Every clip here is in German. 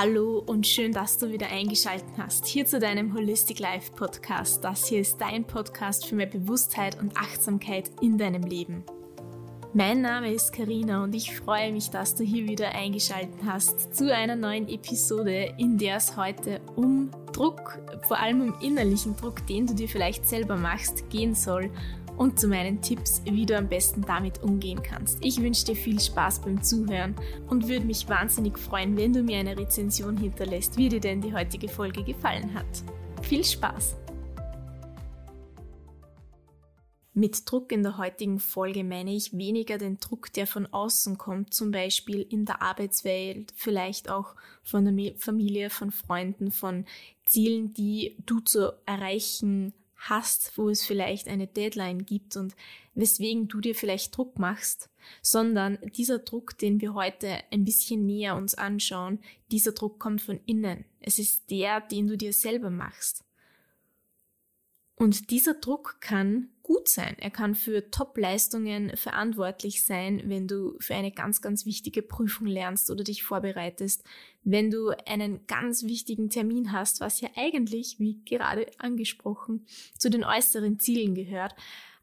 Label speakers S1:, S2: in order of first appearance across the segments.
S1: Hallo und schön, dass du wieder eingeschaltet hast hier zu deinem Holistic Life Podcast. Das hier ist dein Podcast für mehr Bewusstheit und Achtsamkeit in deinem Leben. Mein Name ist Karina und ich freue mich, dass du hier wieder eingeschaltet hast zu einer neuen Episode, in der es heute um Druck, vor allem um innerlichen Druck, den du dir vielleicht selber machst, gehen soll und zu meinen Tipps, wie du am besten damit umgehen kannst. Ich wünsche dir viel Spaß beim Zuhören und würde mich wahnsinnig freuen, wenn du mir eine Rezension hinterlässt, wie dir denn die heutige Folge gefallen hat. Viel Spaß! Mit Druck in der heutigen Folge meine ich weniger den Druck, der von außen kommt, zum Beispiel in der Arbeitswelt, vielleicht auch von der Familie, von Freunden, von Zielen, die du zu erreichen hast, wo es vielleicht eine Deadline gibt und weswegen du dir vielleicht Druck machst, sondern dieser Druck, den wir heute ein bisschen näher uns anschauen, dieser Druck kommt von innen. Es ist der, den du dir selber machst. Und dieser Druck kann gut sein. Er kann für Top-Leistungen verantwortlich sein, wenn du für eine ganz, ganz wichtige Prüfung lernst oder dich vorbereitest, wenn du einen ganz wichtigen Termin hast, was ja eigentlich, wie gerade angesprochen, zu den äußeren Zielen gehört.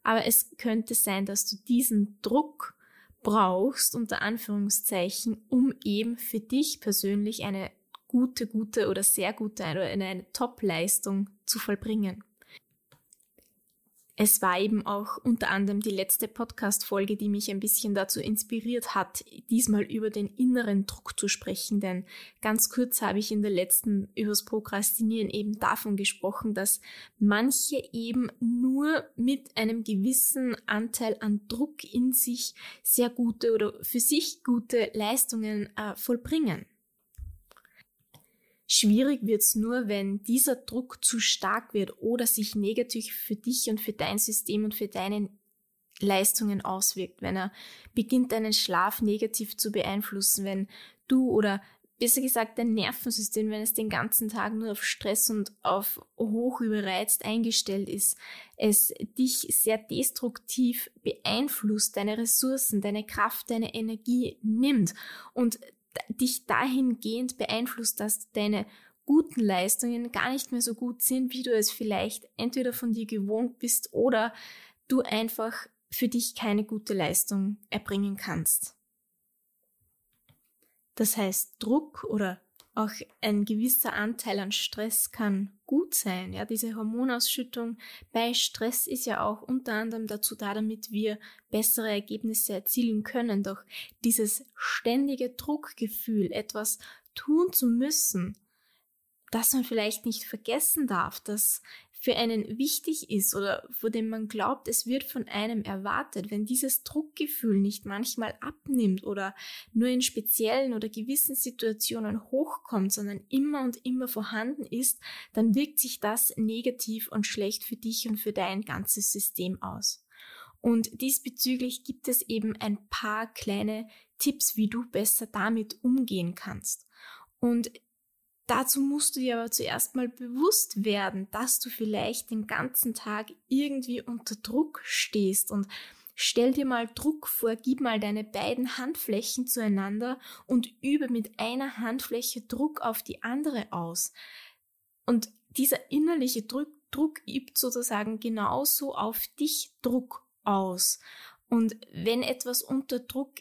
S1: Aber es könnte sein, dass du diesen Druck brauchst, unter Anführungszeichen, um eben für dich persönlich eine gute, gute oder sehr gute oder eine Top-Leistung zu vollbringen. Es war eben auch unter anderem die letzte Podcast-Folge, die mich ein bisschen dazu inspiriert hat, diesmal über den inneren Druck zu sprechen, denn ganz kurz habe ich in der letzten übers Prokrastinieren eben davon gesprochen, dass manche eben nur mit einem gewissen Anteil an Druck in sich sehr gute oder für sich gute Leistungen äh, vollbringen. Schwierig wird's nur, wenn dieser Druck zu stark wird oder sich negativ für dich und für dein System und für deine Leistungen auswirkt, wenn er beginnt, deinen Schlaf negativ zu beeinflussen, wenn du oder besser gesagt dein Nervensystem, wenn es den ganzen Tag nur auf Stress und auf hoch überreizt eingestellt ist, es dich sehr destruktiv beeinflusst, deine Ressourcen, deine Kraft, deine Energie nimmt und dich dahingehend beeinflusst, dass deine guten Leistungen gar nicht mehr so gut sind, wie du es vielleicht entweder von dir gewohnt bist oder du einfach für dich keine gute Leistung erbringen kannst. Das heißt, Druck oder auch ein gewisser Anteil an Stress kann gut sein. Ja, diese Hormonausschüttung bei Stress ist ja auch unter anderem dazu da, damit wir bessere Ergebnisse erzielen können. Doch dieses ständige Druckgefühl, etwas tun zu müssen, das man vielleicht nicht vergessen darf, dass für einen wichtig ist oder vor dem man glaubt, es wird von einem erwartet, wenn dieses Druckgefühl nicht manchmal abnimmt oder nur in speziellen oder gewissen Situationen hochkommt, sondern immer und immer vorhanden ist, dann wirkt sich das negativ und schlecht für dich und für dein ganzes System aus. Und diesbezüglich gibt es eben ein paar kleine Tipps, wie du besser damit umgehen kannst. Und Dazu musst du dir aber zuerst mal bewusst werden, dass du vielleicht den ganzen Tag irgendwie unter Druck stehst und stell dir mal Druck vor, gib mal deine beiden Handflächen zueinander und übe mit einer Handfläche Druck auf die andere aus. Und dieser innerliche Druck, Druck übt sozusagen genauso auf dich Druck aus. Und wenn etwas unter Druck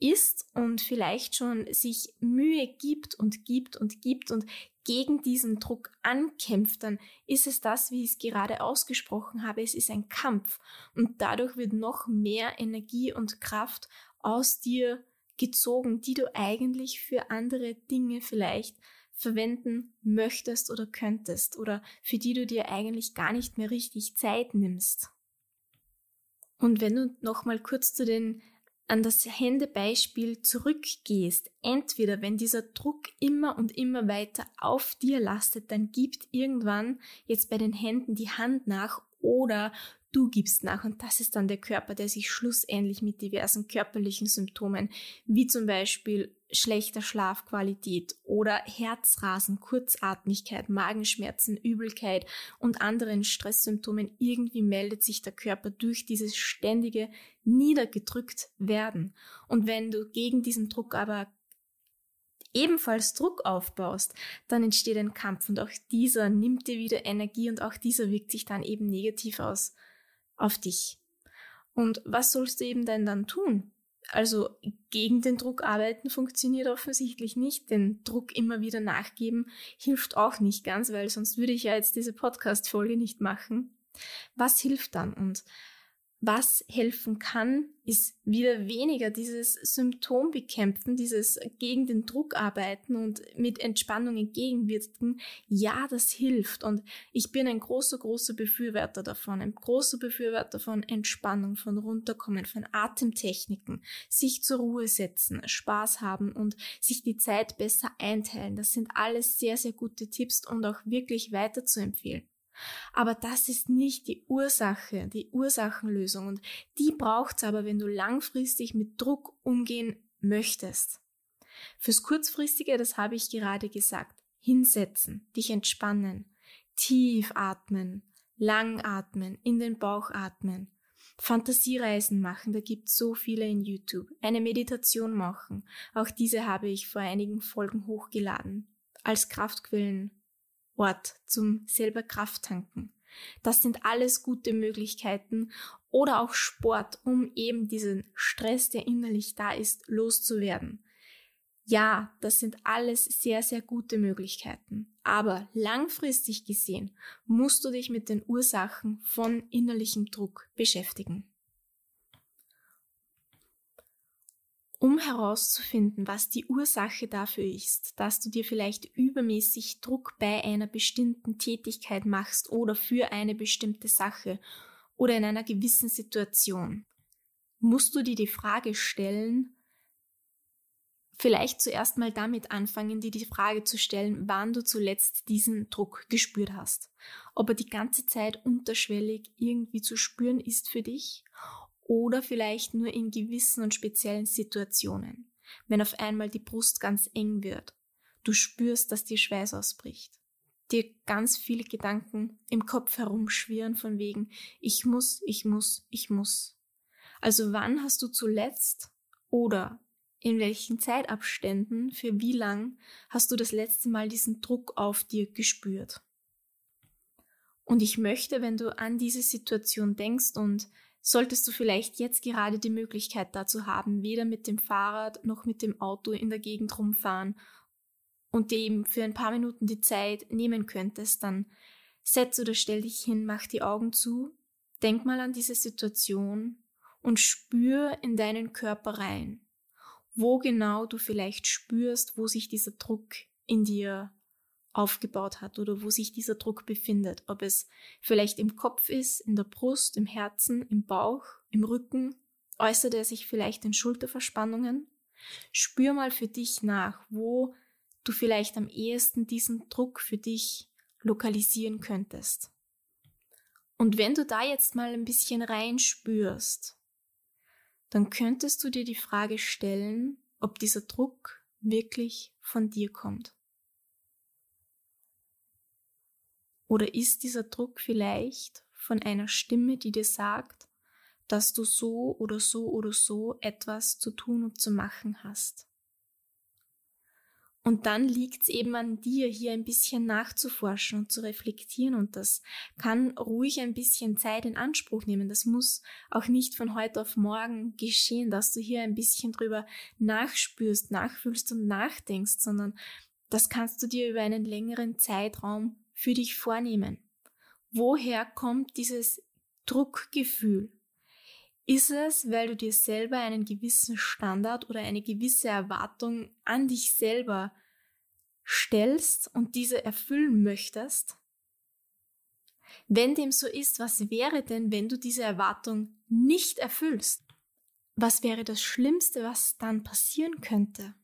S1: ist und vielleicht schon sich Mühe gibt und gibt und gibt und gegen diesen Druck ankämpft, dann ist es das, wie ich es gerade ausgesprochen habe, es ist ein Kampf und dadurch wird noch mehr Energie und Kraft aus dir gezogen, die du eigentlich für andere Dinge vielleicht verwenden möchtest oder könntest oder für die du dir eigentlich gar nicht mehr richtig Zeit nimmst. Und wenn du noch mal kurz zu den an das Händebeispiel zurückgehst, entweder wenn dieser Druck immer und immer weiter auf dir lastet, dann gibt irgendwann jetzt bei den Händen die Hand nach oder du gibst nach und das ist dann der Körper, der sich schlussendlich mit diversen körperlichen Symptomen wie zum Beispiel schlechter Schlafqualität oder Herzrasen, Kurzatmigkeit, Magenschmerzen, Übelkeit und anderen Stresssymptomen irgendwie meldet sich der Körper durch dieses ständige niedergedrückt werden. Und wenn du gegen diesen Druck aber ebenfalls Druck aufbaust, dann entsteht ein Kampf und auch dieser nimmt dir wieder Energie und auch dieser wirkt sich dann eben negativ aus auf dich. Und was sollst du eben denn dann tun? Also gegen den Druck arbeiten funktioniert offensichtlich nicht. Den Druck immer wieder nachgeben hilft auch nicht ganz, weil sonst würde ich ja jetzt diese Podcast-Folge nicht machen. Was hilft dann? Und was helfen kann, ist wieder weniger dieses Symptom bekämpfen, dieses gegen den Druck arbeiten und mit Entspannung entgegenwirken. Ja, das hilft. Und ich bin ein großer, großer Befürworter davon. Ein großer Befürworter von Entspannung, von Runterkommen, von Atemtechniken, sich zur Ruhe setzen, Spaß haben und sich die Zeit besser einteilen. Das sind alles sehr, sehr gute Tipps und auch wirklich weiter zu empfehlen. Aber das ist nicht die Ursache, die Ursachenlösung. Und die braucht's aber, wenn du langfristig mit Druck umgehen möchtest. Fürs Kurzfristige, das habe ich gerade gesagt, hinsetzen, dich entspannen, tief atmen, lang atmen, in den Bauch atmen, Fantasiereisen machen, da gibt's so viele in YouTube, eine Meditation machen, auch diese habe ich vor einigen Folgen hochgeladen, als Kraftquellen Ort zum selber Kraft tanken. Das sind alles gute Möglichkeiten oder auch Sport, um eben diesen Stress, der innerlich da ist, loszuwerden. Ja, das sind alles sehr, sehr gute Möglichkeiten. Aber langfristig gesehen musst du dich mit den Ursachen von innerlichem Druck beschäftigen. Um herauszufinden, was die Ursache dafür ist, dass du dir vielleicht übermäßig Druck bei einer bestimmten Tätigkeit machst oder für eine bestimmte Sache oder in einer gewissen Situation, musst du dir die Frage stellen, vielleicht zuerst mal damit anfangen, dir die Frage zu stellen, wann du zuletzt diesen Druck gespürt hast. Ob er die ganze Zeit unterschwellig irgendwie zu spüren ist für dich oder vielleicht nur in gewissen und speziellen Situationen, wenn auf einmal die Brust ganz eng wird, du spürst, dass dir Schweiß ausbricht, dir ganz viele Gedanken im Kopf herumschwirren von wegen ich muss, ich muss, ich muss. Also wann hast du zuletzt oder in welchen Zeitabständen, für wie lang hast du das letzte Mal diesen Druck auf dir gespürt? Und ich möchte, wenn du an diese Situation denkst und solltest du vielleicht jetzt gerade die Möglichkeit dazu haben, weder mit dem Fahrrad noch mit dem Auto in der Gegend rumfahren und dir eben für ein paar Minuten die Zeit nehmen könntest, dann setz oder stell dich hin, mach die Augen zu, denk mal an diese Situation und spür in deinen Körper rein, wo genau du vielleicht spürst, wo sich dieser Druck in dir aufgebaut hat oder wo sich dieser Druck befindet. Ob es vielleicht im Kopf ist, in der Brust, im Herzen, im Bauch, im Rücken, äußert er sich vielleicht in Schulterverspannungen. Spür mal für dich nach, wo du vielleicht am ehesten diesen Druck für dich lokalisieren könntest. Und wenn du da jetzt mal ein bisschen reinspürst, dann könntest du dir die Frage stellen, ob dieser Druck wirklich von dir kommt. Oder ist dieser Druck vielleicht von einer Stimme, die dir sagt, dass du so oder so oder so etwas zu tun und zu machen hast? Und dann liegt es eben an dir, hier ein bisschen nachzuforschen und zu reflektieren. Und das kann ruhig ein bisschen Zeit in Anspruch nehmen. Das muss auch nicht von heute auf morgen geschehen, dass du hier ein bisschen drüber nachspürst, nachfühlst und nachdenkst, sondern das kannst du dir über einen längeren Zeitraum für dich vornehmen. Woher kommt dieses Druckgefühl? Ist es, weil du dir selber einen gewissen Standard oder eine gewisse Erwartung an dich selber stellst und diese erfüllen möchtest? Wenn dem so ist, was wäre denn, wenn du diese Erwartung nicht erfüllst? Was wäre das Schlimmste, was dann passieren könnte?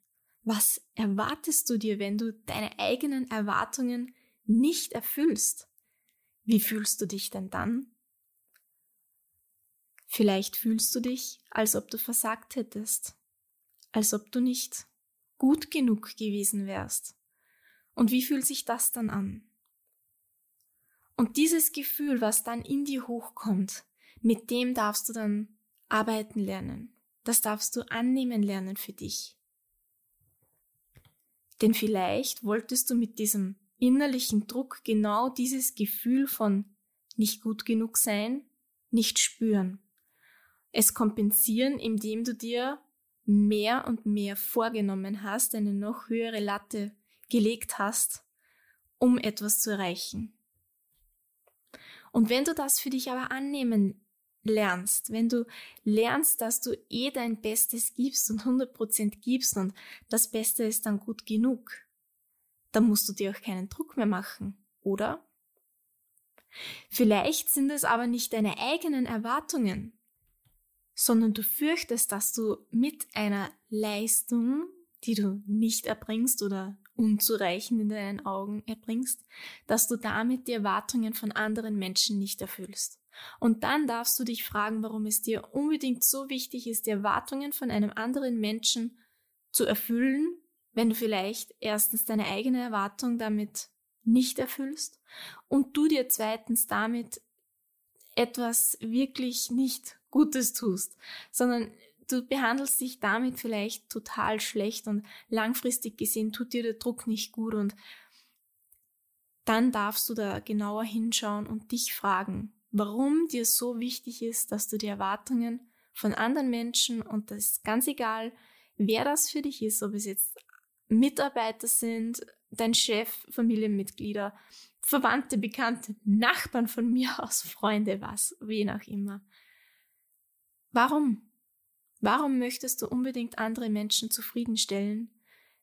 S1: Was erwartest du dir, wenn du deine eigenen Erwartungen nicht erfüllst, wie fühlst du dich denn dann? Vielleicht fühlst du dich, als ob du versagt hättest, als ob du nicht gut genug gewesen wärst. Und wie fühlt sich das dann an? Und dieses Gefühl, was dann in dir hochkommt, mit dem darfst du dann arbeiten lernen. Das darfst du annehmen lernen für dich. Denn vielleicht wolltest du mit diesem innerlichen Druck genau dieses Gefühl von nicht gut genug sein, nicht spüren. Es kompensieren, indem du dir mehr und mehr vorgenommen hast, eine noch höhere Latte gelegt hast, um etwas zu erreichen. Und wenn du das für dich aber annehmen lernst, wenn du lernst, dass du eh dein Bestes gibst und 100% gibst und das Beste ist dann gut genug, dann musst du dir auch keinen Druck mehr machen, oder? Vielleicht sind es aber nicht deine eigenen Erwartungen, sondern du fürchtest, dass du mit einer Leistung, die du nicht erbringst oder unzureichend in deinen Augen erbringst, dass du damit die Erwartungen von anderen Menschen nicht erfüllst. Und dann darfst du dich fragen, warum es dir unbedingt so wichtig ist, die Erwartungen von einem anderen Menschen zu erfüllen, wenn du vielleicht erstens deine eigene Erwartung damit nicht erfüllst und du dir zweitens damit etwas wirklich nicht Gutes tust, sondern du behandelst dich damit vielleicht total schlecht und langfristig gesehen tut dir der Druck nicht gut und dann darfst du da genauer hinschauen und dich fragen, warum dir so wichtig ist, dass du die Erwartungen von anderen Menschen und das ist ganz egal, wer das für dich ist, ob es jetzt Mitarbeiter sind, dein Chef, Familienmitglieder, Verwandte, Bekannte, Nachbarn von mir aus, Freunde, was, wie auch immer. Warum? Warum möchtest du unbedingt andere Menschen zufriedenstellen,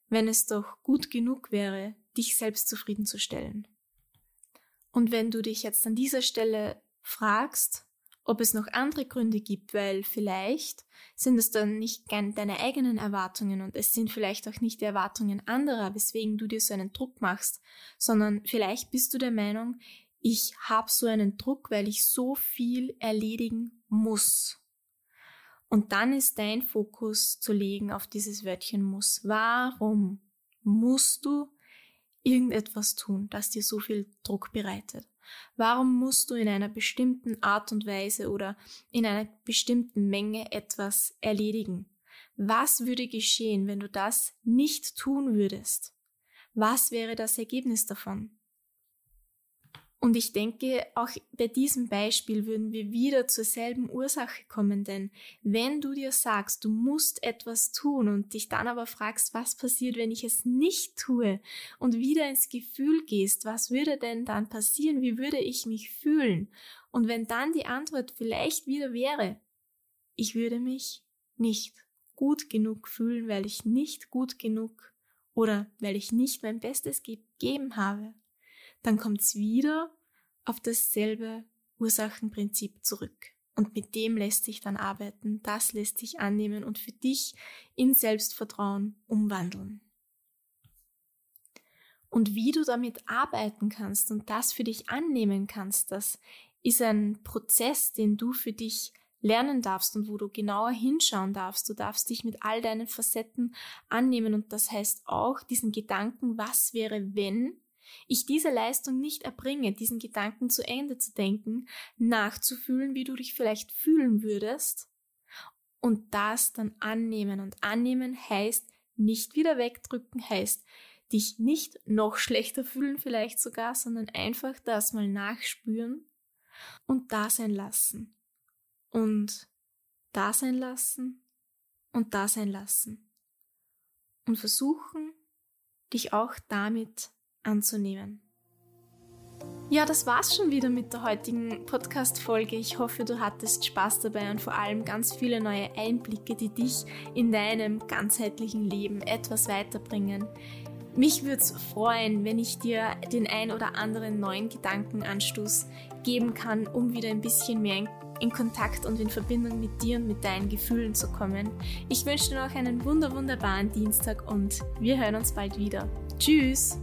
S1: wenn es doch gut genug wäre, dich selbst zufriedenzustellen? Und wenn du dich jetzt an dieser Stelle fragst, ob es noch andere Gründe gibt, weil vielleicht sind es dann nicht deine eigenen Erwartungen und es sind vielleicht auch nicht die Erwartungen anderer, weswegen du dir so einen Druck machst, sondern vielleicht bist du der Meinung, ich habe so einen Druck, weil ich so viel erledigen muss. Und dann ist dein Fokus zu legen auf dieses Wörtchen muss. Warum musst du irgendetwas tun, das dir so viel Druck bereitet? Warum musst du in einer bestimmten Art und Weise oder in einer bestimmten Menge etwas erledigen? Was würde geschehen, wenn du das nicht tun würdest? Was wäre das Ergebnis davon? Und ich denke, auch bei diesem Beispiel würden wir wieder zur selben Ursache kommen, denn wenn du dir sagst, du musst etwas tun und dich dann aber fragst, was passiert, wenn ich es nicht tue und wieder ins Gefühl gehst, was würde denn dann passieren, wie würde ich mich fühlen? Und wenn dann die Antwort vielleicht wieder wäre, ich würde mich nicht gut genug fühlen, weil ich nicht gut genug oder weil ich nicht mein Bestes gegeben habe, dann kommt es wieder auf dasselbe Ursachenprinzip zurück. Und mit dem lässt sich dann arbeiten, das lässt sich annehmen und für dich in Selbstvertrauen umwandeln. Und wie du damit arbeiten kannst und das für dich annehmen kannst, das ist ein Prozess, den du für dich lernen darfst und wo du genauer hinschauen darfst. Du darfst dich mit all deinen Facetten annehmen und das heißt auch diesen Gedanken, was wäre, wenn ich diese Leistung nicht erbringe, diesen Gedanken zu Ende zu denken, nachzufühlen, wie du dich vielleicht fühlen würdest und das dann annehmen. Und annehmen heißt nicht wieder wegdrücken, heißt dich nicht noch schlechter fühlen vielleicht sogar, sondern einfach das mal nachspüren und da sein lassen. Und da sein lassen und da sein lassen. Und versuchen, dich auch damit anzunehmen. Ja, das war's schon wieder mit der heutigen Podcast-Folge. Ich hoffe, du hattest Spaß dabei und vor allem ganz viele neue Einblicke, die dich in deinem ganzheitlichen Leben etwas weiterbringen. Mich würde es freuen, wenn ich dir den ein oder anderen neuen Gedankenanstoß geben kann, um wieder ein bisschen mehr in, Kontakt und in Verbindung mit dir und mit deinen Gefühlen zu kommen. Ich wünsche dir noch einen wunder wunderbaren Dienstag und wir hören uns bald wieder. Tschüss!